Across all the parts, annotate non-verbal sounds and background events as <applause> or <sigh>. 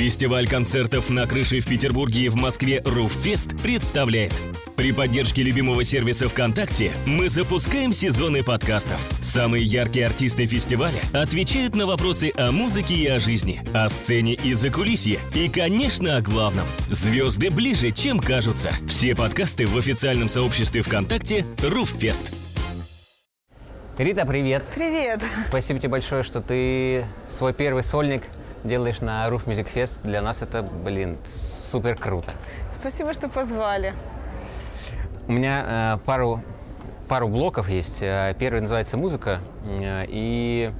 Фестиваль концертов на крыше в Петербурге и в Москве «Руффест» представляет. При поддержке любимого сервиса ВКонтакте мы запускаем сезоны подкастов. Самые яркие артисты фестиваля отвечают на вопросы о музыке и о жизни, о сцене и закулисье. И, конечно, о главном. Звезды ближе, чем кажутся. Все подкасты в официальном сообществе ВКонтакте «Руффест». Рита, привет. Привет. Спасибо тебе большое, что ты свой первый сольник делаешь на Roof Music Fest. Для нас это, блин, супер круто. Спасибо, что позвали. У меня э, пару, пару блоков есть. Э, Первый называется «Музыка» э, и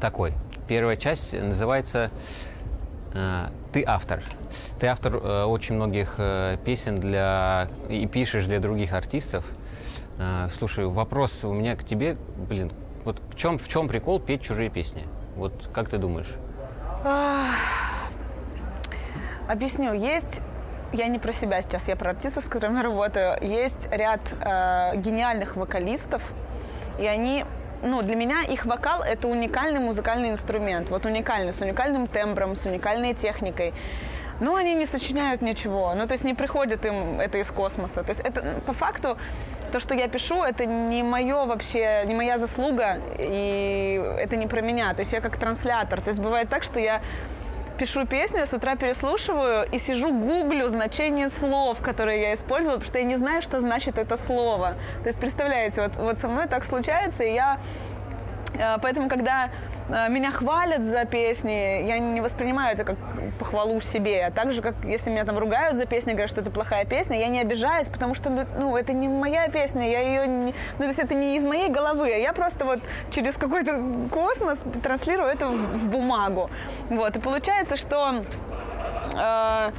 такой. Первая часть называется э, «Ты автор». Ты автор э, очень многих э, песен для и пишешь для других артистов. Э, Слушай, вопрос у меня к тебе, блин, вот в чем, в чем прикол петь чужие песни? Вот как ты думаешь? Объясню. Есть я не про себя сейчас, я про артистов, с которыми работаю. Есть ряд э, гениальных вокалистов, и они, ну, для меня их вокал – это уникальный музыкальный инструмент. Вот уникальный, с уникальным тембром, с уникальной техникой. Но они не сочиняют ничего. Ну, то есть не приходит им это из космоса. То есть это, по факту, то, что я пишу, это не мое вообще, не моя заслуга, и это не про меня. То есть я как транслятор. То есть бывает так, что я пишу песню, с утра переслушиваю и сижу, гуглю значение слов, которые я использовала, потому что я не знаю, что значит это слово. То есть, представляете, вот, вот со мной так случается, и я... э, Поэтому, когда меня хвалят за песни, я не воспринимаю это как похвалу себе. А так же, как если меня там ругают за песни, говорят, что это плохая песня, я не обижаюсь, потому что, ну, ну, это не моя песня, я ее не... Ну, то есть это не из моей головы, а я просто вот через какой-то космос транслирую это в, в бумагу. Вот, и получается, что... э,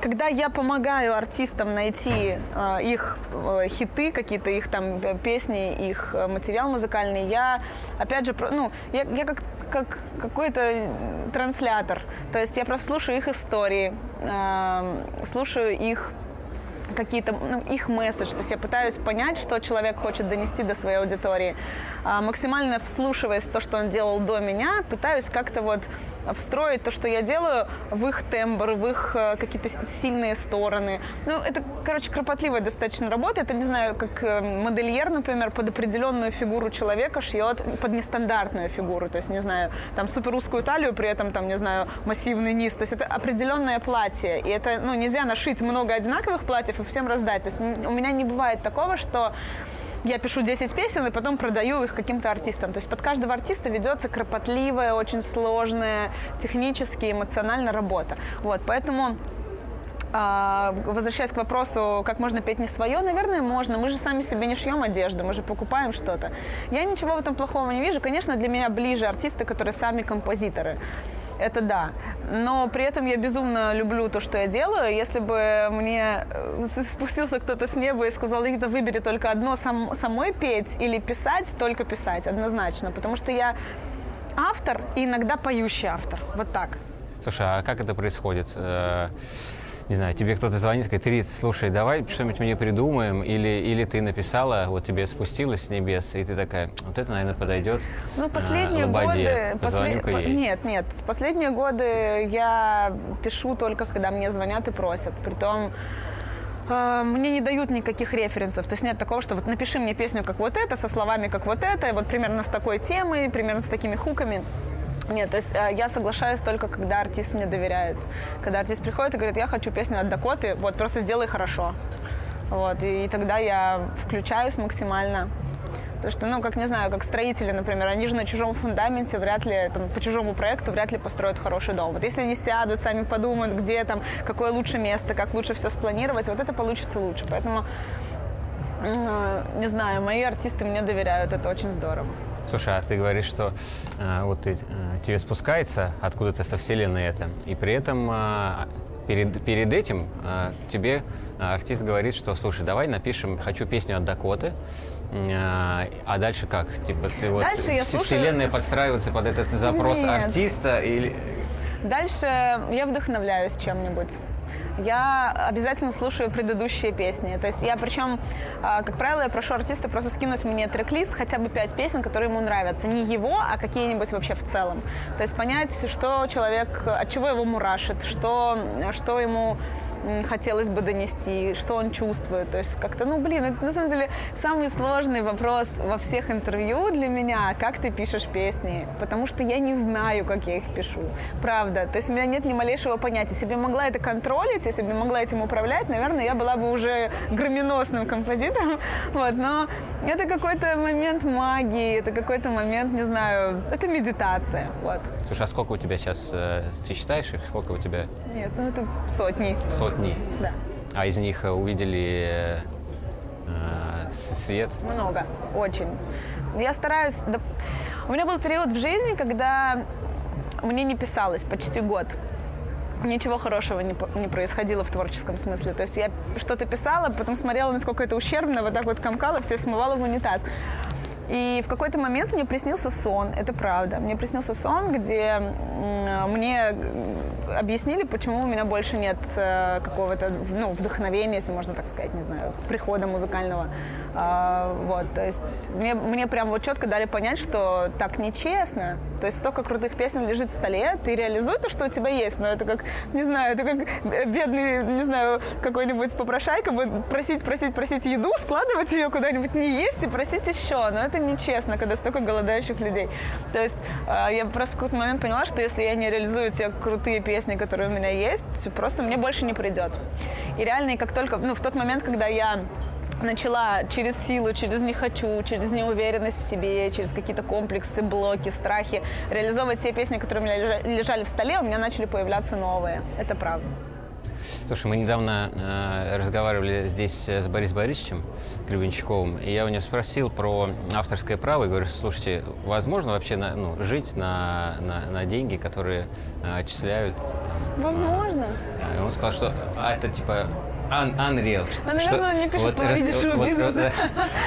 когда я помогаю артистам найти э, их э, хиты, какие-то их там э, песни, их э, материал музыкальный, я опять же, про- ну, я, я как, как какой-то транслятор. То есть я просто слушаю их истории, э, слушаю их какие-то, ну, их месседж. То есть я пытаюсь понять, что человек хочет донести до своей аудитории. А, максимально вслушиваясь в то, что он делал до меня, пытаюсь как-то вот встроить то, что я делаю, в их тембр, в их э, какие-то сильные стороны. Ну, это, короче, кропотливая достаточно работа. Это, не знаю, как э, модельер, например, под определенную фигуру человека шьет под нестандартную фигуру. То есть, не знаю, там супер узкую талию, при этом, там, не знаю, массивный низ. То есть это определенное платье. И это, ну, нельзя нашить много одинаковых платьев и всем раздать. То есть у меня не бывает такого, что я пишу 10 песен и потом продаю их каким-то артистам. То есть под каждого артиста ведется кропотливая, очень сложная, технически, эмоционально работа. Вот, поэтому а, возвращаясь к вопросу, как можно петь не свое, наверное, можно. Мы же сами себе не шьем одежду, мы же покупаем что-то. Я ничего в этом плохого не вижу. Конечно, для меня ближе артисты, которые сами композиторы. Это да. Но при этом я безумно люблю то, что я делаю. Если бы мне э, спустился кто-то с неба и сказал, Рита, выбери только одно, сам, самой петь или писать, только писать, однозначно. Потому что я автор и иногда поющий автор. Вот так. Слушай, а как это происходит? Не знаю, тебе кто-то звонит, говорит, Рит, слушай, давай что-нибудь мне придумаем, или, или ты написала, вот тебе спустилась с небес, и ты такая, вот это, наверное, подойдет Ну, последние а, Лободе. годы... Позвоню-ка после- ей. Нет, нет. Последние годы я пишу только, когда мне звонят и просят. Притом э, мне не дают никаких референсов. То есть нет такого, что вот напиши мне песню как вот это, со словами как вот это, вот примерно с такой темой, примерно с такими хуками. Нет, то есть э, я соглашаюсь только, когда артист мне доверяет. Когда артист приходит и говорит, я хочу песню от Дакоты, вот просто сделай хорошо. Вот, и, и тогда я включаюсь максимально. Потому что, ну, как не знаю, как строители, например, они же на чужом фундаменте вряд ли, там, по чужому проекту вряд ли построят хороший дом. Вот если они сядут, сами подумают, где там, какое лучше место, как лучше все спланировать, вот это получится лучше. Поэтому, м, не знаю, мои артисты мне доверяют, это очень здорово. Слушай, а ты говоришь, что э, вот ты, э, тебе спускается откуда-то со вселенной это, и при этом э, перед, перед этим э, тебе э, артист говорит, что, слушай, давай напишем «Хочу песню от Дакоты», э, а дальше как? Типа ты вот Дальше я слушаю- вселенная подстраивается под этот запрос Нет. артиста или... Дальше я вдохновляюсь чем-нибудь. Я обязательно слушаю предыдущие песни. То есть я причем, а, как правило, я прошу артиста просто скинуть мне трек-лист, хотя бы пять песен, которые ему нравятся. Не его, а какие-нибудь вообще в целом. То есть понять, что человек, от чего его мурашит, что, что ему хотелось бы донести, что он чувствует. То есть как-то, ну, блин, это на самом деле самый сложный вопрос во всех интервью для меня, как ты пишешь песни, потому что я не знаю, как я их пишу. Правда. То есть у меня нет ни малейшего понятия. Если бы я могла это контролить, если бы я могла этим управлять, наверное, я была бы уже громеносным композитором. <laughs> Вот. Но это какой-то момент магии, это какой-то момент, не знаю, это медитация. Вот. Слушай, а сколько у тебя сейчас, э, ты считаешь их, сколько у тебя? Нет, ну это сотни. Сотни? Да. А из них э, увидели э, свет? Много, очень. Я стараюсь... Да, у меня был период в жизни, когда мне не писалось почти год. Ничего хорошего не, не происходило в творческом смысле. То есть я что-то писала, потом смотрела, насколько это ущербно, вот так вот комкала, все смывала в унитаз. И в какой-то момент мне приснился сон, это правда. Мне приснился сон, где мне объяснили, почему у меня больше нет э, какого-то ну, вдохновения, если можно так сказать, не знаю, прихода музыкального. А, вот, то есть мне, мне прям вот четко дали понять, что так нечестно. То есть столько крутых песен лежит в столе, ты реализуй то, что у тебя есть, но это как, не знаю, это как бедный, не знаю, какой-нибудь попрошайка будет просить, просить, просить еду, складывать ее куда-нибудь не есть и просить еще. Но это нечестно, когда столько голодающих людей. То есть а, я просто в какой-то момент поняла, что если я не реализую те крутые песни, которые у меня есть, просто мне больше не придет. И реально, как только, ну, в тот момент, когда я начала через силу, через не хочу, через неуверенность в себе, через какие-то комплексы, блоки, страхи реализовывать те песни, которые у меня лежали в столе, у меня начали появляться новые. Это правда. Слушай, мы недавно э, разговаривали здесь с Борисом Борисовичем Гребенщиковым, и я у него спросил про авторское право, и говорю, слушайте, возможно вообще на, ну, жить на, на, на деньги, которые э, отчисляют? Там, возможно. Э, он сказал, что а, это типа Un Unreal. Ну, наверное, он не пишет вот, половине рас, шоу-бизнеса.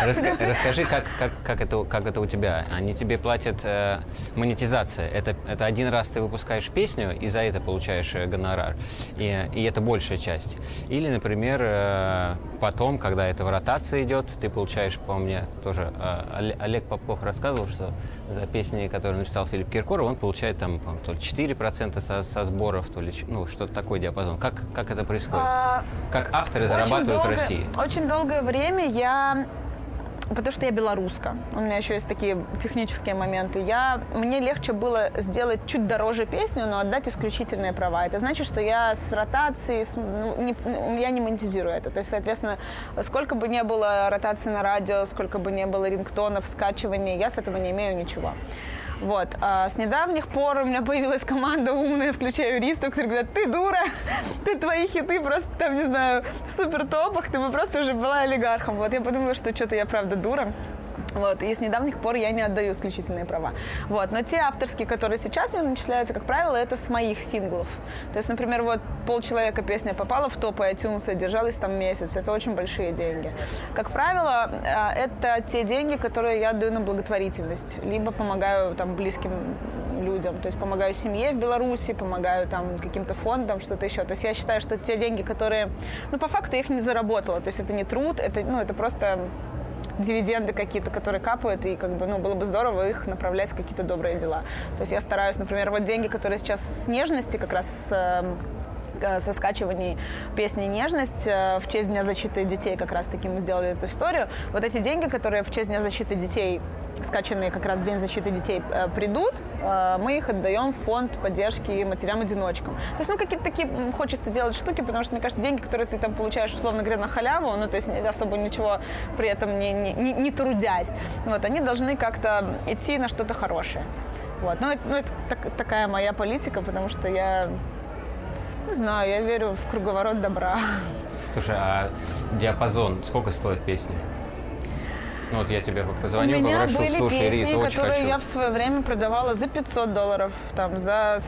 Вот, расскажи, как, как, как, это, как это у тебя? Они тебе платят э, монетизация. Это, это один раз ты выпускаешь песню, и за это получаешь э, гонорар. И, и это большая часть. Или, например, э, потом, когда это в ротации идет, ты получаешь, по мне, тоже э, Олег Попков рассказывал, что за песни, которые написал Филипп Киркоров, он получает там, то ли 4% со, со сборов, то ли ну, что-то такой диапазон. Как, как это происходит? А, как авторы зарабатывают долго, в России? Очень долгое время я потому что я белоруска. У меня еще есть такие технические моменты. Я, мне легче было сделать чуть дороже песню, но отдать исключительные права. Это значит, что я с ротацией, с, ну, не, ну, я не монетизирую это. То есть, соответственно, сколько бы ни было ротации на радио, сколько бы ни было рингтонов, скачиваний, я с этого не имею ничего. Вот. А с недавних пор у меня появилась команда умная, включая юристов, которые говорят, ты дура, ты твои хиты просто там, не знаю, в супер топах, ты бы просто уже была олигархом. Вот я подумала, что что-то я правда дура. Вот, и с недавних пор я не отдаю исключительные права. Вот, но те авторские, которые сейчас мне начисляются, как правило, это с моих синглов. То есть, например, вот полчеловека песня попала в топ iTunes и держалась там месяц. Это очень большие деньги. Как правило, а, это те деньги, которые я отдаю на благотворительность. Либо помогаю там близким людям. То есть помогаю семье в Беларуси, помогаю там каким-то фондам, что-то еще. То есть я считаю, что те деньги, которые, ну, по факту я их не заработала. То есть это не труд, это, ну, это просто дивиденды какие-то, которые капают, и как бы, ну, было бы здорово их направлять в какие-то добрые дела. То есть я стараюсь, например, вот деньги, которые сейчас с нежности, как раз эм, э, со скачиваний песни «Нежность» э, в честь Дня защиты детей как раз таки мы сделали эту историю. Вот эти деньги, которые в честь Дня защиты детей скачанные как раз в День защиты детей э, придут, э, мы их отдаем в фонд поддержки матерям-одиночкам. То есть, ну, какие-то такие хочется делать штуки, потому что, мне кажется, деньги, которые ты там получаешь, условно говоря, на халяву, ну, то есть особо ничего при этом не, не, не, не трудясь, вот, они должны как-то идти на что-то хорошее. Вот. Ну, это, ну, это так, такая моя политика, потому что я, не знаю, я верю в круговорот добра. Слушай, а диапазон, сколько стоит песня? Ну вот я тебе позвонил, У меня попрошу, были слушай, песни, Рит, которые хочу. я в свое время продавала за 500 долларов, там, за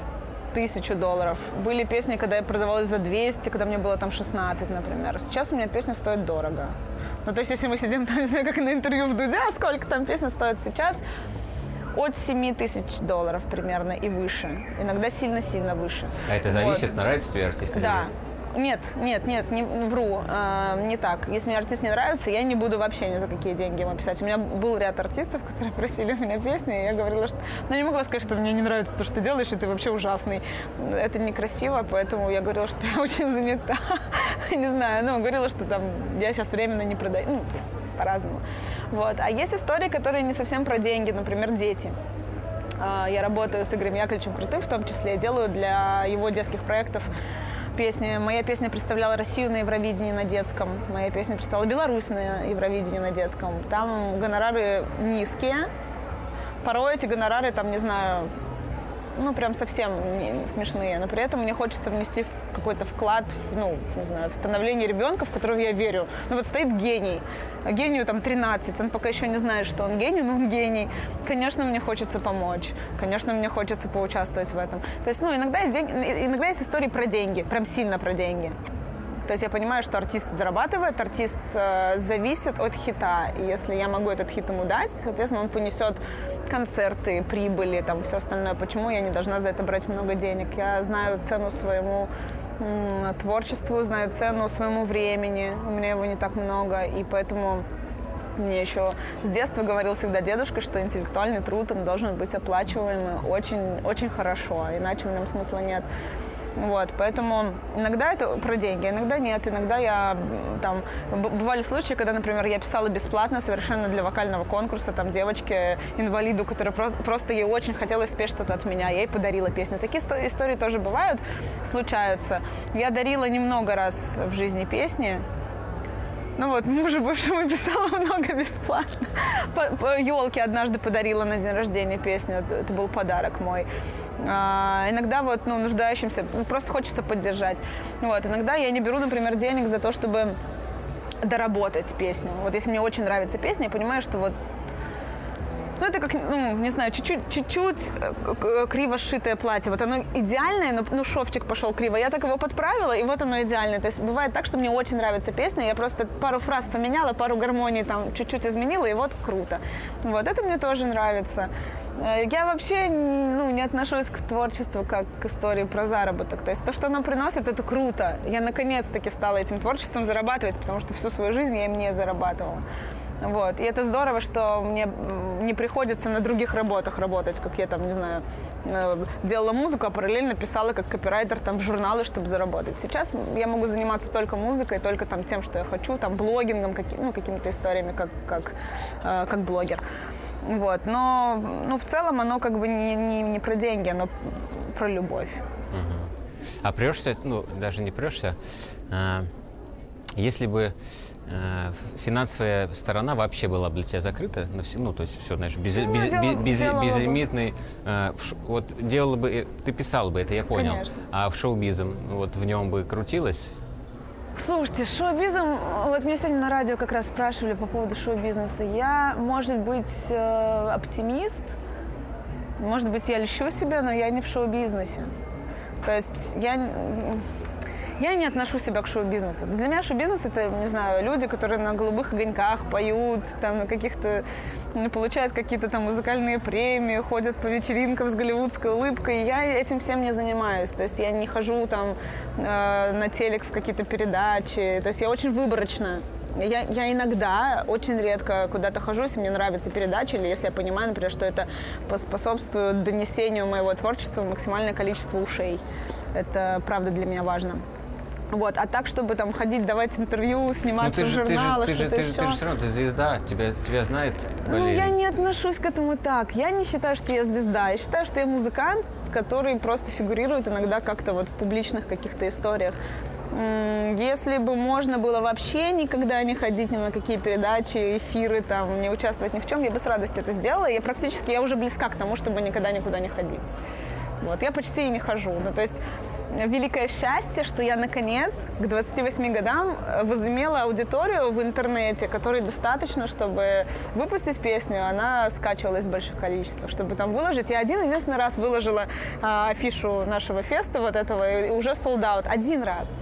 тысячу долларов. Были песни, когда я продавалась за 200, когда мне было там 16, например. Сейчас у меня песни стоят дорого. Ну, то есть, если мы сидим там, <laughs> не знаю, как на интервью в Дудя, сколько там песни стоят сейчас, от 7 тысяч долларов примерно и выше. Иногда сильно-сильно выше. А это зависит, вот. нравится тебе артист? Да. Нет, нет, нет, не вру, э, не так. Если мне артист не нравится, я не буду вообще ни за какие деньги ему писать. У меня был ряд артистов, которые <laughs> просили у меня песни, и я говорила, что... Ну, не могла сказать, что мне не нравится то, что ты делаешь, и ты вообще ужасный. Это некрасиво, поэтому я говорила, что я <laughs> очень занята. <laughs> не знаю, ну, говорила, что там я сейчас временно не продаю. Ну, то есть по-разному. Вот. А есть истории, которые не совсем про деньги, например, дети. А, я работаю с Игорем Яковлевичем Крутым, в том числе, делаю для его детских проектов песни. Моя песня представляла Россию на Евровидении на детском. Моя песня представляла Беларусь на Евровидении на детском. Там гонорары низкие. Порой эти гонорары, там, не знаю, ну, прям совсем смешные, но при этом мне хочется внести какой-то вклад, в, ну, не знаю, в становление ребенка, в которого я верю. Ну, вот стоит гений, а гению там 13, он пока еще не знает, что он гений, но он гений. Конечно, мне хочется помочь, конечно, мне хочется поучаствовать в этом. То есть, ну, иногда есть, деньги, иногда есть истории про деньги, прям сильно про деньги. То есть я понимаю, что артист зарабатывает, артист э, зависит от хита. И если я могу этот хит ему дать, соответственно, он понесет концерты, прибыли, там все остальное. Почему я не должна за это брать много денег? Я знаю цену своему м, творчеству, знаю цену своему времени. У меня его не так много, и поэтому мне еще с детства говорил всегда дедушка, что интеллектуальный труд он должен быть оплачиваемый очень, очень хорошо, иначе в нем смысла нет. Вот, поэтому иногда это про деньги, иногда нет. Иногда я там бывали случаи, когда, например, я писала бесплатно совершенно для вокального конкурса там девочке инвалиду, которая просто, просто ей очень хотелось спеть что-то от меня, я ей подарила песню. Такие истории тоже бывают, случаются. Я дарила немного раз в жизни песни, ну вот, мужу бывшему писала <laughs> много бесплатно. По, по елке однажды подарила на день рождения песню. Это, это был подарок мой. А, иногда вот, ну, нуждающимся, ну, просто хочется поддержать. Вот, иногда я не беру, например, денег за то, чтобы доработать песню. Вот если мне очень нравится песня, я понимаю, что вот ну, это как, ну, не знаю, чуть-чуть, чуть-чуть э, криво сшитое платье. Вот оно идеальное, но ну, шовчик пошел криво. Я так его подправила, и вот оно идеальное. То есть бывает так, что мне очень нравится песня, я просто пару фраз поменяла, пару гармоний там чуть-чуть изменила, и вот круто. Вот это мне тоже нравится. Э, я вообще ну, не отношусь к творчеству как к истории про заработок. То есть то, что оно приносит, это круто. Я наконец-таки стала этим творчеством зарабатывать, потому что всю свою жизнь я им не зарабатывала. Вот. И это здорово, что мне не приходится на других работах работать, как я там, не знаю, э, делала музыку, а параллельно писала как копирайтер там в журналы, чтобы заработать. Сейчас я могу заниматься только музыкой, только там тем, что я хочу, там блогингом, каки, ну, какими-то историями, как, как, э, как блогер. Вот. Но ну, в целом оно как бы не, не, не про деньги, оно про любовь. Угу. А прешься, ну, даже не прешься, а, если бы а, финансовая сторона вообще была бы для тебя закрыта, на все, ну, то есть все, знаешь, без, ну, без, делала, без, без, безлимитный, а, вот делала бы, э, ты писала бы это, я понял, Конечно. а в шоу-бизом, вот в нем бы крутилась, Слушайте, шоу-бизом, вот меня сегодня на радио как раз спрашивали по поводу шоу-бизнеса. Я, может быть, э, оптимист, может быть, я льщу себя, но я не в шоу-бизнесе. То есть я, я не отношу себя к шоу-бизнесу. Для меня шоу-бизнес это, не знаю, люди, которые на голубых огоньках поют, там на каких-то получают какие-то там музыкальные премии, ходят по вечеринкам с голливудской улыбкой. Я этим всем не занимаюсь. То есть я не хожу там э, на телек в какие-то передачи. То есть я очень выборочная. Я, я иногда, очень редко куда-то хожу, если мне нравится передача, или если я понимаю, например, что это способствует донесению моего творчества максимальное количество ушей. Это, правда, для меня важно. Вот, а так, чтобы там ходить, давать интервью, сниматься ну, в журналах, что-то ты, еще. Ты, ты же все равно, ты звезда, тебя, тебя знает Ну, я не отношусь к этому так. Я не считаю, что я звезда. Я считаю, что я музыкант, который просто фигурирует иногда как-то вот в публичных каких-то историях. Если бы можно было вообще никогда не ходить ни на какие передачи, эфиры, там, не участвовать ни в чем, я бы с радостью это сделала. Я практически, я уже близка к тому, чтобы никогда никуда не ходить. Вот, я почти и не хожу. Ну, то есть великое счастье, что я наконец к 28 годам э, возымела аудиторию в интернете, которой достаточно, чтобы выпустить песню, она скачивалась в больших количествах, чтобы там выложить. Я один единственный раз выложила а, афишу нашего феста вот этого, и уже sold out. Один раз.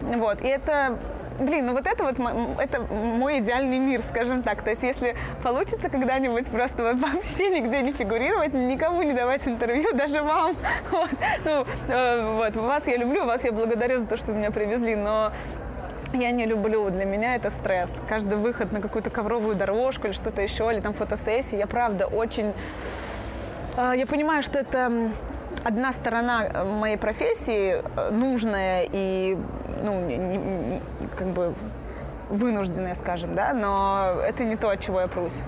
Вот. И это блин, ну вот это вот это мой идеальный мир, скажем так. То есть если получится когда-нибудь просто вообще нигде не фигурировать, никому не давать интервью, <laughs> даже вам. Вот, ну, э, вот, вас я люблю, вас я благодарю за то, что меня привезли, но я не люблю, для меня это стресс. Каждый выход на какую-то ковровую дорожку или что-то еще, или там фотосессии, я правда очень... Э, я понимаю, что это одна сторона э, моей профессии э, нужная и ну, не, не, как бы вынужденная, скажем, да, но это не то, от чего я прусь.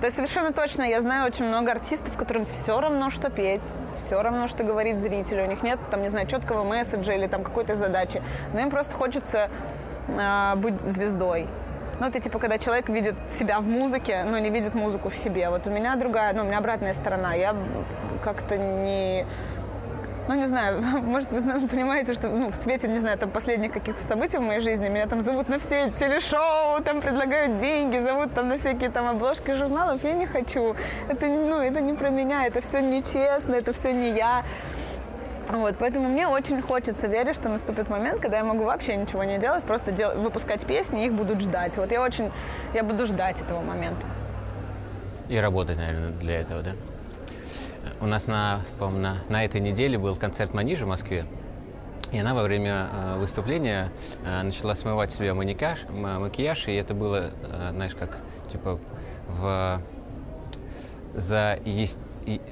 То есть совершенно точно я знаю очень много артистов, которым все равно, что петь, все равно, что говорить зрителю. У них нет, там, не знаю, четкого месседжа или там какой-то задачи. Но им просто хочется э, быть звездой. Ну, это типа, когда человек видит себя в музыке, но не видит музыку в себе. Вот у меня другая, ну, у меня обратная сторона. Я как-то не ну, не знаю, <laughs> может, вы понимаете, что ну, в свете, не знаю, там последних каких-то событий в моей жизни, меня там зовут на все телешоу, там предлагают деньги, зовут там на всякие там обложки журналов, я не хочу. Это, ну, это не про меня, это все нечестно, это все не я. Вот, поэтому мне очень хочется верить, что наступит момент, когда я могу вообще ничего не делать, просто дел- выпускать песни, их будут ждать. Вот я очень, я буду ждать этого момента. И работать, наверное, для этого, да? У нас на, на, на этой неделе был концерт Манижа в Москве. И она во время э, выступления э, начала смывать себе макияж, макияж, и это было, э, знаешь, как типа в за, есть,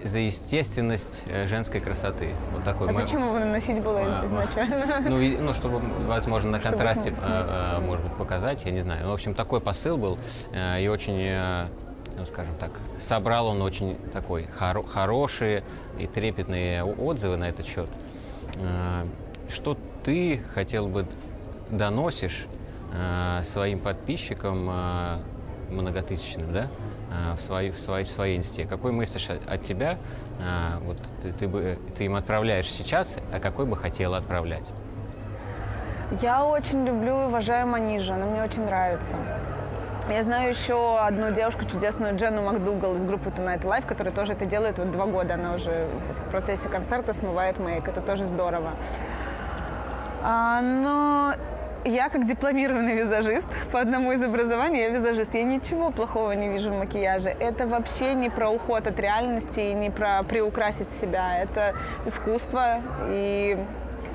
за естественность женской красоты. Вот такой. А зачем его наносить было а, изначально? Ну, ну, чтобы, возможно, на контрасте, э, может быть, показать, я не знаю. Ну, в общем, такой посыл был, и очень ну, скажем так, собрал он очень такой хоро- хорошие и трепетные отзывы на этот счет. А, что ты хотел бы доносишь а, своим подписчикам а, многотысячным, да, в своей, в своей, в своей инсте? Какой месседж от тебя вот, ты, ты, бы, ты им отправляешь сейчас, а какой бы хотела отправлять? Я очень люблю и уважаю Манижа, она мне очень нравится. Я знаю еще одну девушку чудесную, Дженну Макдугал из группы Tonight Life, которая тоже это делает вот два года. Она уже в процессе концерта смывает мейк. Это тоже здорово. А, но я как дипломированный визажист, по одному из образований я визажист, я ничего плохого не вижу в макияже. Это вообще не про уход от реальности и не про приукрасить себя. Это искусство, и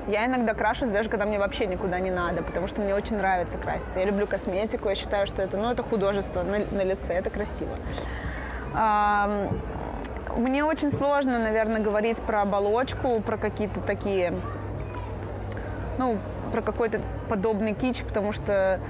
я иногда крашусь, даже когда мне вообще никуда не надо, потому что мне очень нравится краситься. Я люблю косметику, я считаю, что это, ну, это художество на, на лице, это красиво. А, мне очень сложно, наверное, говорить про оболочку, про какие-то такие, ну, про какой-то подобный кич, потому что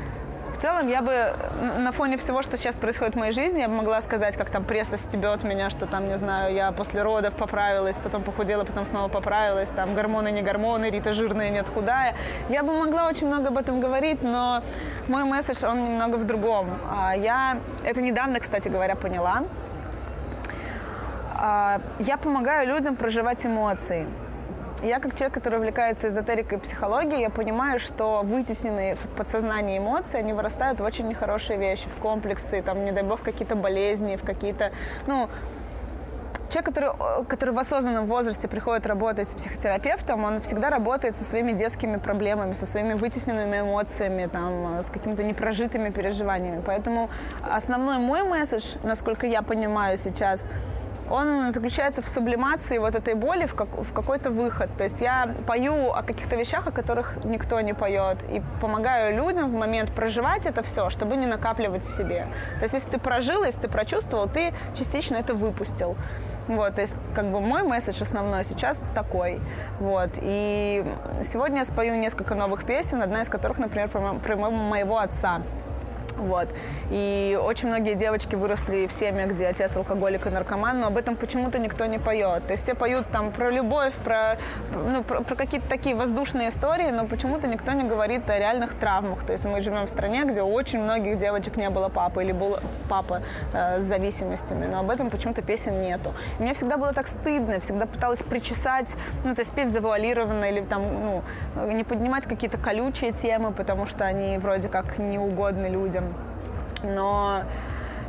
в целом я бы на фоне всего, что сейчас происходит в моей жизни, я бы могла сказать, как там пресса стебет меня, что там, не знаю, я после родов поправилась, потом похудела, потом снова поправилась, там гормоны, не гормоны, Рита жирная, нет худая. Я бы могла очень много об этом говорить, но мой месседж, он немного в другом. А я это недавно, кстати говоря, поняла. А, я помогаю людям проживать эмоции. Я как человек, который увлекается эзотерикой и психологией, я понимаю, что вытесненные в подсознании эмоции, они вырастают в очень нехорошие вещи, в комплексы, там, не дай бог, какие-то болезни, в какие-то, ну, Человек, который, который в осознанном возрасте приходит работать с психотерапевтом, он всегда работает со своими детскими проблемами, со своими вытесненными эмоциями, там, с какими-то непрожитыми переживаниями. Поэтому основной мой месседж, насколько я понимаю сейчас, он заключается в сублимации вот этой боли в, как, в какой-то выход. То есть я пою о каких-то вещах, о которых никто не поет, и помогаю людям в момент проживать это все, чтобы не накапливать в себе. То есть если ты прожил, если ты прочувствовал, ты частично это выпустил. Вот, то есть, как бы мой месседж основной сейчас такой. Вот. И сегодня я спою несколько новых песен, одна из которых, например, про, моего отца. Вот. И очень многие девочки выросли в семьях, где отец алкоголик и наркоман, но об этом почему-то никто не поет. То есть все поют там про любовь, про, ну, про, про какие-то такие воздушные истории, но почему-то никто не говорит о реальных травмах. То есть мы живем в стране, где у очень многих девочек не было папы или был папа э, с зависимостями, но об этом почему-то песен нету. И мне всегда было так стыдно, всегда пыталась причесать, ну, то есть петь завуалированно или там, ну, не поднимать какие-то колючие темы, потому что они вроде как неугодны людям. Но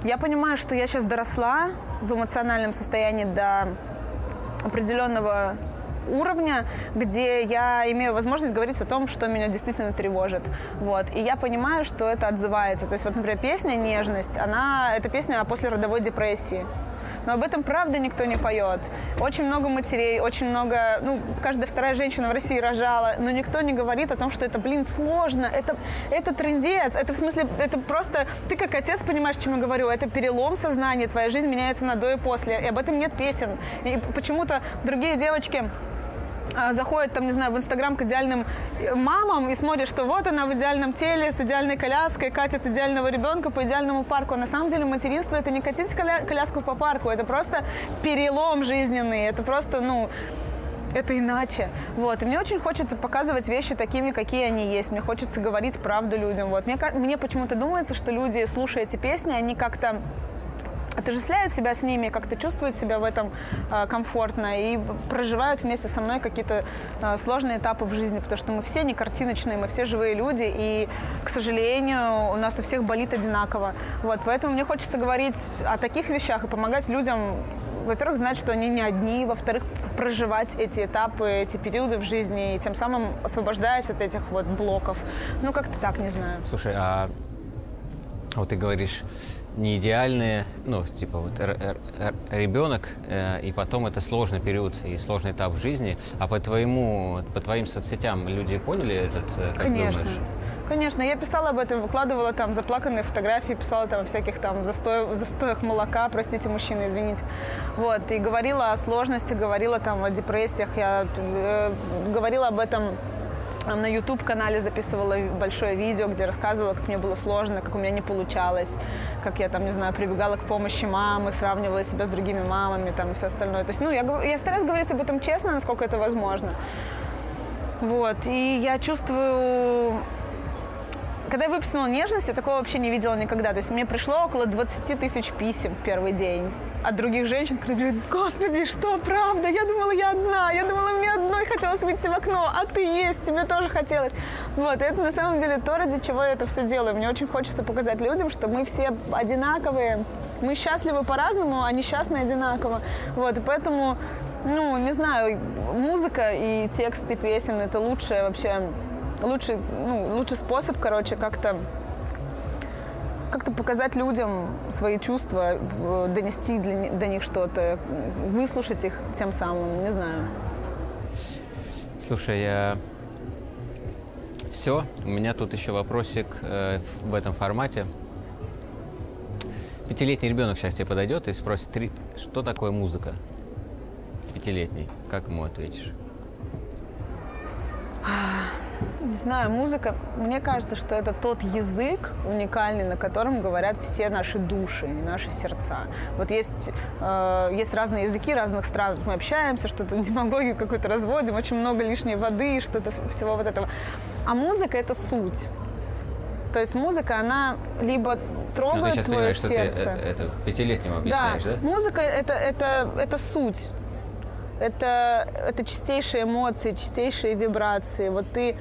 я понимаю, что я сейчас доросла в эмоциональном состоянии до определенного уровня, где я имею возможность говорить о том, что меня действительно тревожит. Вот. И я понимаю, что это отзывается. То есть вот, например, песня «Нежность», она, это песня о послеродовой депрессии но об этом правда никто не поет. Очень много матерей, очень много, ну, каждая вторая женщина в России рожала, но никто не говорит о том, что это, блин, сложно, это, это трендец, это в смысле, это просто, ты как отец понимаешь, чем я говорю, это перелом сознания, твоя жизнь меняется на до и после, и об этом нет песен. И почему-то другие девочки а, заходит, там, не знаю, в Инстаграм к идеальным э, мамам и смотрит, что вот она в идеальном теле, с идеальной коляской, катит идеального ребенка по идеальному парку. А на самом деле материнство – это не катить коля- коляску по парку, это просто перелом жизненный, это просто, ну, это иначе. Вот. И мне очень хочется показывать вещи такими, какие они есть. Мне хочется говорить правду людям. Вот. Мне, мне почему-то думается, что люди, слушая эти песни, они как-то отождествляют себя с ними, как-то чувствуют себя в этом э, комфортно и проживают вместе со мной какие-то э, сложные этапы в жизни, потому что мы все не картиночные, мы все живые люди, и, к сожалению, у нас у всех болит одинаково. Вот, поэтому мне хочется говорить о таких вещах и помогать людям во-первых, знать, что они не одни, во-вторых, проживать эти этапы, эти периоды в жизни, и тем самым освобождаясь от этих вот блоков. Ну, как-то так, не знаю. Слушай, а вот ты говоришь, не идеальные, ну, типа вот ребенок, э, и потом это сложный период и сложный этап в жизни. А по твоему, по твоим соцсетям люди поняли этот, э, как Конечно. думаешь? Конечно, я писала об этом, выкладывала там заплаканные фотографии, писала там о всяких там застоях, застоях молока, простите, мужчины, извините. Вот, и говорила о сложности, говорила там о депрессиях, я э, говорила об этом на YouTube-канале записывала большое видео, где рассказывала, как мне было сложно, как у меня не получалось, как я там, не знаю, прибегала к помощи мамы, сравнивала себя с другими мамами там и все остальное. То есть, ну, я, я стараюсь говорить об этом честно, насколько это возможно. Вот, и я чувствую когда я выписала нежность, я такого вообще не видела никогда. То есть мне пришло около 20 тысяч писем в первый день от других женщин, которые говорят, господи, что, правда? Я думала, я одна, я думала, мне одной хотелось выйти в окно, а ты есть, тебе тоже хотелось. Вот, это на самом деле то, ради чего я это все делаю. Мне очень хочется показать людям, что мы все одинаковые, мы счастливы по-разному, а несчастны одинаково. Вот, и поэтому, ну, не знаю, музыка и тексты песен – это лучшее вообще лучший, ну, лучший способ, короче, как-то как-то показать людям свои чувства, э, донести для, до них что-то, выслушать их тем самым, не знаю. Слушай, я... Все, у меня тут еще вопросик э, в этом формате. Пятилетний ребенок сейчас тебе подойдет и спросит, что такое музыка? Пятилетний. Как ему ответишь? Не знаю, музыка, мне кажется, что это тот язык уникальный, на котором говорят все наши души и наши сердца. Вот есть, э, есть разные языки разных стран, мы общаемся, что-то демагогию какую-то разводим, очень много лишней воды, что-то всего вот этого. А музыка – это суть. То есть музыка, она либо трогает ну, твое сердце. Что ты это, это пятилетнему объясняешь, да? да? Музыка это, это, это суть. Это, это чистейшие эмоции, чистейшие вибрации. Вот ты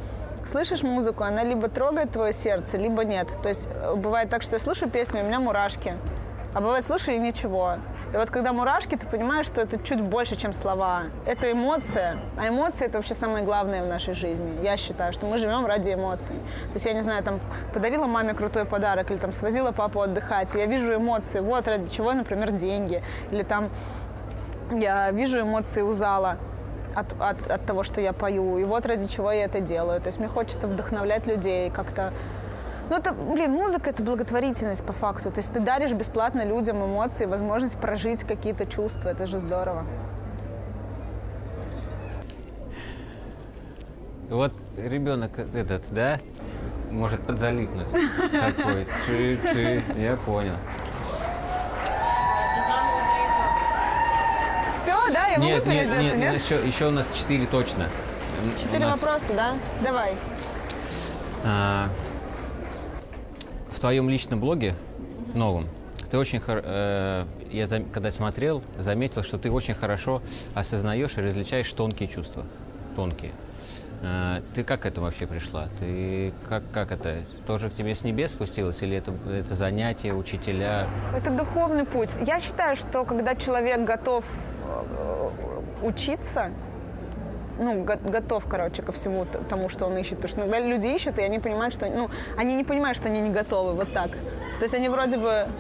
слышишь музыку, она либо трогает твое сердце, либо нет. То есть э, бывает так, что я слушаю песню, у меня мурашки. А бывает, слушаю и ничего. И вот когда мурашки, ты понимаешь, что это чуть больше, чем слова. Это эмоция. А эмоции – это вообще самое главное в нашей жизни. Я считаю, что мы живем ради эмоций. То есть я, не знаю, там, подарила маме крутой подарок или там свозила папу отдыхать, и я вижу эмоции. Вот ради чего, например, деньги. Или там я вижу эмоции у зала от, от, от того, что я пою. И вот ради чего я это делаю. То есть мне хочется вдохновлять людей как-то. Ну, это, блин, музыка – это благотворительность по факту. То есть ты даришь бесплатно людям эмоции, возможность прожить какие-то чувства. Это же здорово. Вот ребенок этот, да, может подзалипнуть. Такой, я понял. Нет, нет, нет, нет, Еще, еще у нас четыре точно. Четыре нас... вопроса, да? Давай. А, в твоем личном блоге, новом, ты очень, э, я за, когда смотрел, заметил, что ты очень хорошо осознаешь и различаешь тонкие чувства, тонкие. Э, ты как к этому вообще пришла? Ты как, как это? Тоже к тебе с небес спустилось или это, это занятие, учителя? Это духовный путь. Я считаю, что когда человек готов Э, учиться, ну, го- готов, короче, ко всему тому, что он ищет. Потому что иногда люди ищут, и они понимают, что, ну, они не понимают, что они не готовы, вот так. То есть они вроде бы... <laughs>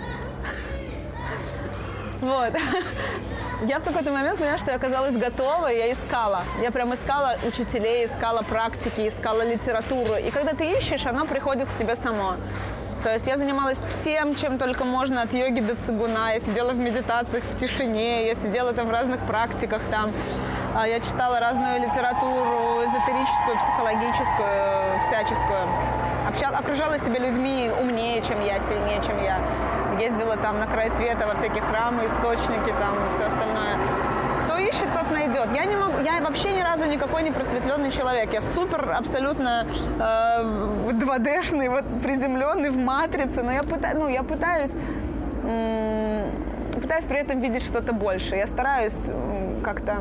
Вот. <laughs> Я в какой-то момент поняла, что я оказалась готова, и я искала. Я прям искала учителей, искала практики, искала литературу. И когда ты ищешь, она приходит к тебе само. То есть я занималась всем, чем только можно, от йоги до цигуна. Я сидела в медитациях в тишине, я сидела там в разных практиках там. А, Я читала разную литературу, эзотерическую, психологическую, всяческую. Общала, окружала себя людьми умнее, чем я, сильнее, чем я. Ездила там на край света во всякие храмы, источники, там все остальное. Ищет, тот найдет. Я не могу, я вообще ни разу никакой не просветленный человек. Я супер абсолютно э, 2D-шный, вот приземленный в матрице, но я пытаюсь, ну, я пытаюсь пытаюсь при этом видеть что-то больше. Я стараюсь как-то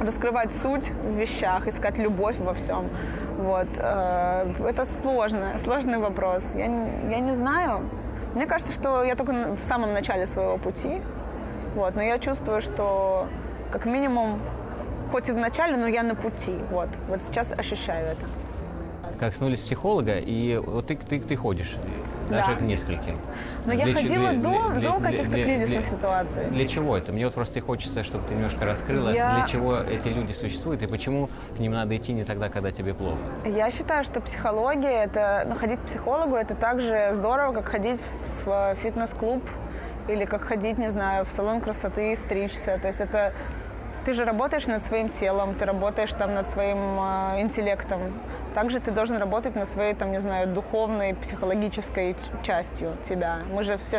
раскрывать суть в вещах, искать любовь во всем. Вот. э, Это сложно, сложный вопрос. Я не, я не знаю. Мне кажется, что я только в самом начале своего пути. Вот. Но я чувствую, что как минимум, хоть и в начале, но я на пути. Вот. Вот сейчас ощущаю это. Коснулись психолога, и вот ты, ты, ты ходишь даже Да. к нескольким. Но я Для че- ходила для- до, для- до каких-то для- кризисных для- ситуаций. Для чего это? Мне вот просто хочется, чтобы ты немножко раскрыла, Я- для чего эти люди существуют и почему к ним надо идти не тогда, когда тебе плохо. Я считаю, что психология, это, ну, ходить к психологу, это так же здорово, как ходить в фитнес-клуб или как ходить, не знаю, в салон красоты и стричься. То есть это ты же работаешь над своим телом, ты работаешь там над своим э, интеллектом. Также ты должен работать над своей, там, не знаю, духовной, психологической частью тебя. Мы же все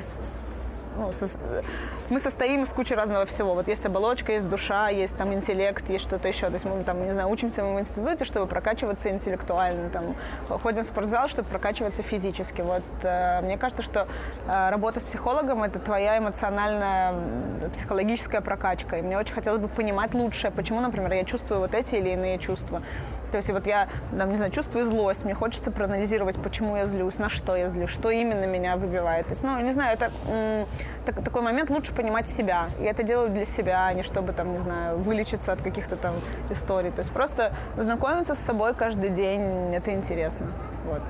ну, сос- мы состоим из кучи разного всего. Вот есть оболочка, есть душа, есть там интеллект, есть что-то еще. То есть мы там, не знаю, учимся мы в институте, чтобы прокачиваться интеллектуально, там, ходим в спортзал, чтобы прокачиваться физически. Вот э, мне кажется, что э, работа с психологом это твоя эмоциональная психологическая прокачка. И мне очень хотелось бы понимать лучше, почему, например, я чувствую вот эти или иные чувства. То есть вот я, там, не знаю, чувствую злость, мне хочется проанализировать, почему я злюсь, на что я злюсь, что именно меня выбивает. То есть, ну, не знаю, это так- такой момент лучше понимать себя. Я это делаю для себя, а не чтобы, там, не знаю, вылечиться от каких-то там историй. То есть просто знакомиться с собой каждый день, это интересно. Вот.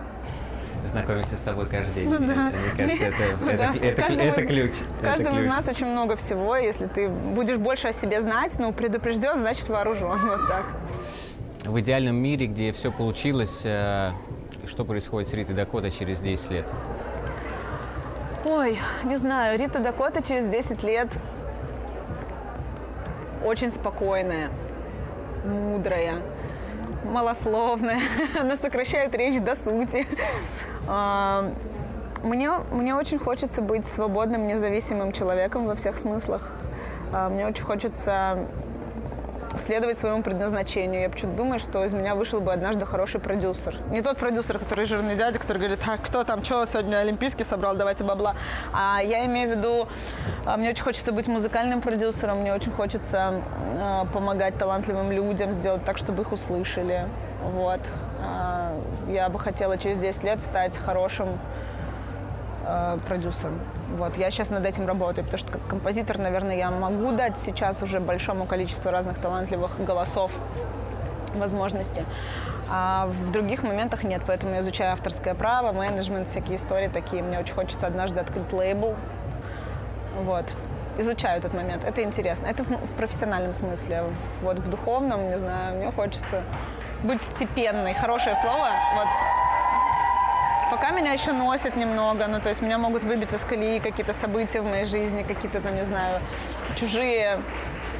Знакомиться с собой каждый день. Ну да. Мне кажется, это, <laughs> Ну это- да. это- Каждому это из- ключ. В каждом из нас очень много всего. Если ты будешь больше о себе знать, ну, предупрежден, значит вооружен. <laughs> Вот так. В идеальном мире, где все получилось, э, что происходит с Ритой Дакотой через 10 лет? Ой, не знаю, Рита Дакота через 10 лет очень спокойная, мудрая, малословная. <laughs> Она сокращает речь до сути. А, Мне, мне очень хочется быть свободным, независимым человеком во всех смыслах. А, Мне очень хочется следовать своему предназначению. Я почему-то думаю, что из меня вышел бы однажды хороший продюсер. Не тот продюсер, который жирный дядя, который говорит, так, кто там, что сегодня Олимпийский собрал, давайте бабла. А я имею в виду, а, мне очень хочется быть музыкальным продюсером, мне очень хочется э, помогать талантливым людям, сделать так, чтобы их услышали. Вот. А, Я бы хотела через 10 лет стать хорошим продюсером. Вот, я сейчас над этим работаю, потому что как композитор, наверное, я могу дать сейчас уже большому количеству разных талантливых голосов возможности. А в других моментах нет, поэтому я изучаю авторское право, менеджмент, всякие истории такие. Мне очень хочется однажды открыть лейбл. Вот. Изучаю этот момент. Это интересно. Это в, в профессиональном смысле. Вот в духовном, не знаю, мне хочется быть степенной. Хорошее слово. Вот Пока меня еще носит немного, ну, то есть меня могут выбить из колеи какие-то события в моей жизни, какие-то там, не знаю, чужие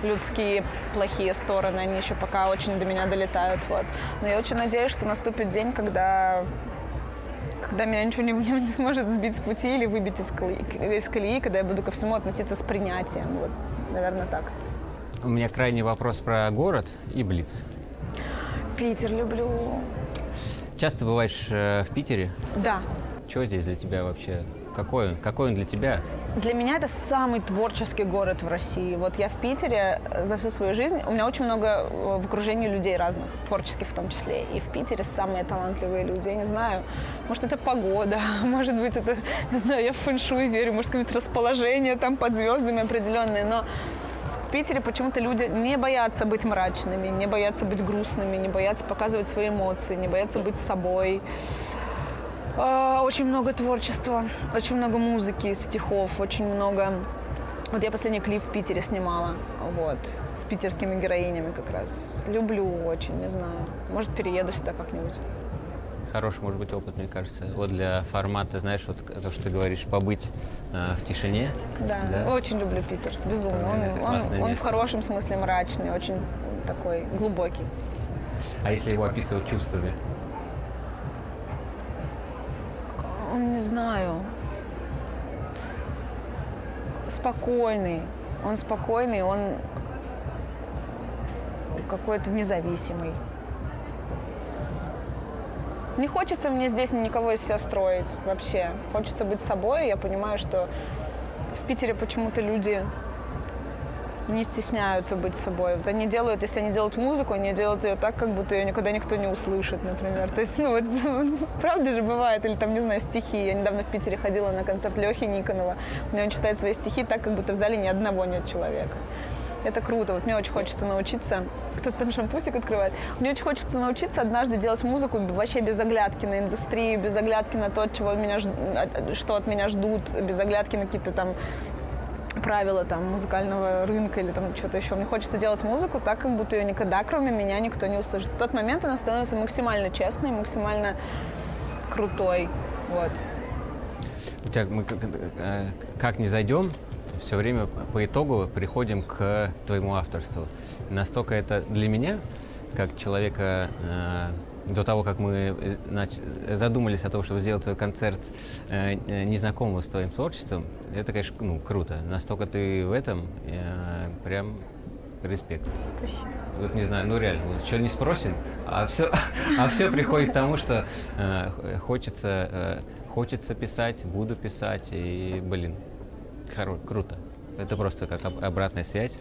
людские плохие стороны, они еще пока очень до меня долетают, вот. Но я очень надеюсь, что наступит день, когда когда меня ничего не, не, <laughs> не сможет сбить с пути или выбить из колеи, из колеи, когда я буду ко всему относиться с принятием, вот, наверное, так. У меня крайний вопрос про город и Блиц. Питер люблю. Часто бываешь э, в Питере. Да, Чего здесь для тебя вообще? Какой он? Какой он для тебя? Для меня это самый творческий город в России. Вот я в Питере э, за всю свою жизнь, у меня очень много э, в окружении людей разных, творческих в том числе. И в Питере самые талантливые люди. Я не знаю, может это погода, <laughs> может быть это, <laughs> не знаю, я в фэншуй верю, может какое-то расположение там под звездами определенное, но В Питере почему-то люди не боятся быть мрачными, не боятся быть грустными, не боятся показывать свои эмоции, не боятся быть собой. А, Очень много творчества, очень много музыки, стихов, очень много... Вот я последний клип в Питере снимала, вот, с питерскими героинями как раз. Люблю очень, не знаю. Может, перееду сюда как-нибудь. Хороший, может быть, опыт, мне кажется. Вот для формата, знаешь, вот то, что ты говоришь, побыть э, в тишине. Да, Да? очень люблю Питер, безумно. Он, он- он в хорошем смысле мрачный, очень такой глубокий. А если его описывать чувствами? Он, не знаю, спокойный. Он спокойный, он какой-то независимый. Не хочется мне здесь никого из себя строить вообще. Хочется быть собой. Я понимаю, что в Питере почему-то люди не стесняются быть собой. Вот они делают, если они делают музыку, они делают ее так, как будто ее никогда никто не услышит, например. То есть, ну вот, <laughs> правда же бывает, или там, не знаю, стихи. Я недавно в Питере ходила на концерт Лехи Никонова, где он читает свои стихи так, как будто в зале ни одного нет человека. Это круто. Вот мне очень хочется научиться. Кто-то там шампусик открывает. Мне очень хочется научиться однажды делать музыку вообще без оглядки на индустрию, без оглядки на то, чего меня, что от меня ждут, без оглядки на какие-то там правила там музыкального рынка или там что-то еще. Мне хочется делать музыку так, как будто ее никогда, кроме меня, никто не услышит. В тот момент она становится максимально честной, максимально крутой. Вот. У тебя мы как, э, как не зайдем, все время по итогу приходим к твоему авторству. Настолько это для меня, как человека, э, до того, как мы э, задумались о том, чтобы сделать твой концерт э, незнакомого с твоим творчеством, это, конечно, ну, круто. Настолько ты в этом, прям респект. Спасибо. Вот не знаю, ну реально, вот что не спросим, а все, <laughs> а все приходит к тому, что э, хочется, э, хочется писать, буду писать, и, блин, хоро- круто. Это просто как об- обратная связь.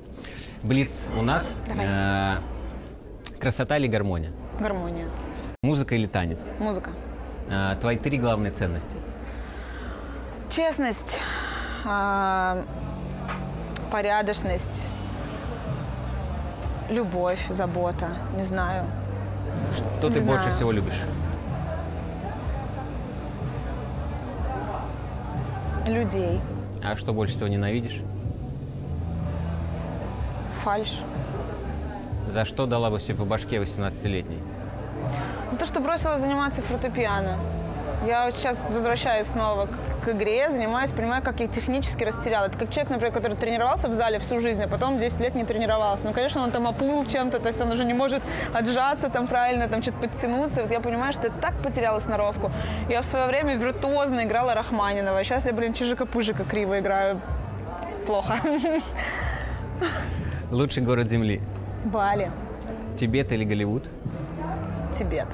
Блиц у нас. Давай. Э, красота или гармония? Гармония. Музыка или танец? Музыка. Э, твои три главные ценности. Честность, а, порядочность, любовь, забота, не знаю. Что Не ты больше знаю. всего любишь? Людей, А что больше всего ненавидишь? фальш. За что дала бы себе по башке 18-летней? За то, что бросила заниматься фортепиано. Я вот сейчас возвращаюсь снова к, к игре, занимаюсь, понимаю, как я технически растеряла. Это как человек, например, который тренировался в зале всю жизнь, а потом 10 лет не тренировался. Ну, конечно, он там оплыл чем-то, то есть он уже не может отжаться там правильно, там что-то подтянуться. Вот я понимаю, что я так потеряла сноровку. Я в свое время виртуозно играла Рахманинова, сейчас я, блин, чижика-пыжика криво играю. Плохо. Лучший город Земли. Бали. Тибет или Голливуд? Тибет.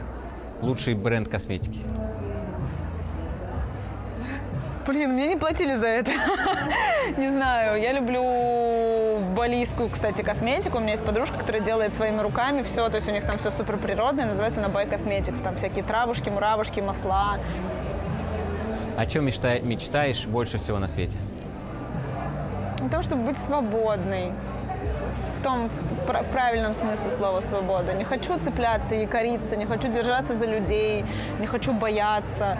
Лучший бренд косметики. Блин, мне не платили за это. <laughs> Не знаю, я люблю балийскую, кстати, косметику. У меня есть подружка, которая делает своими руками все, то есть у них там все супер природное, называется она By Cosmetics. Там всякие травушки, муравушки, масла. О чем мечта- мечтаешь больше всего на свете? О том, чтобы быть свободной. В том, в, в правильном смысле слова свобода. Не хочу цепляться и кориться, не хочу держаться за людей, не хочу бояться.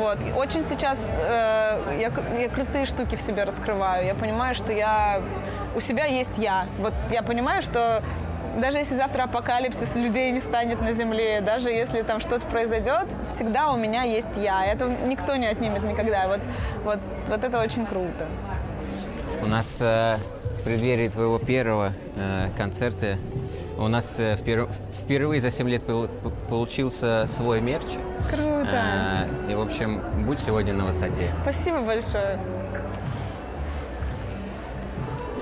Вот. И очень сейчас э, я, я крутые штуки в себе раскрываю. Я понимаю, что я у себя есть я. Вот я понимаю, что даже если завтра апокалипсис, людей не станет на Земле, даже если там что-то произойдет, всегда у меня есть я. Это никто не отнимет никогда. Вот, вот, вот это очень круто. У нас э, в преддверии твоего первого э, концерта у нас э, впер- впервые за 7 лет получился свой мерч. Круто. Э, и, в общем, будь сегодня на высоте. Спасибо большое.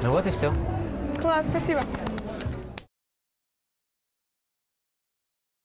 Ну вот и все. Класс, спасибо.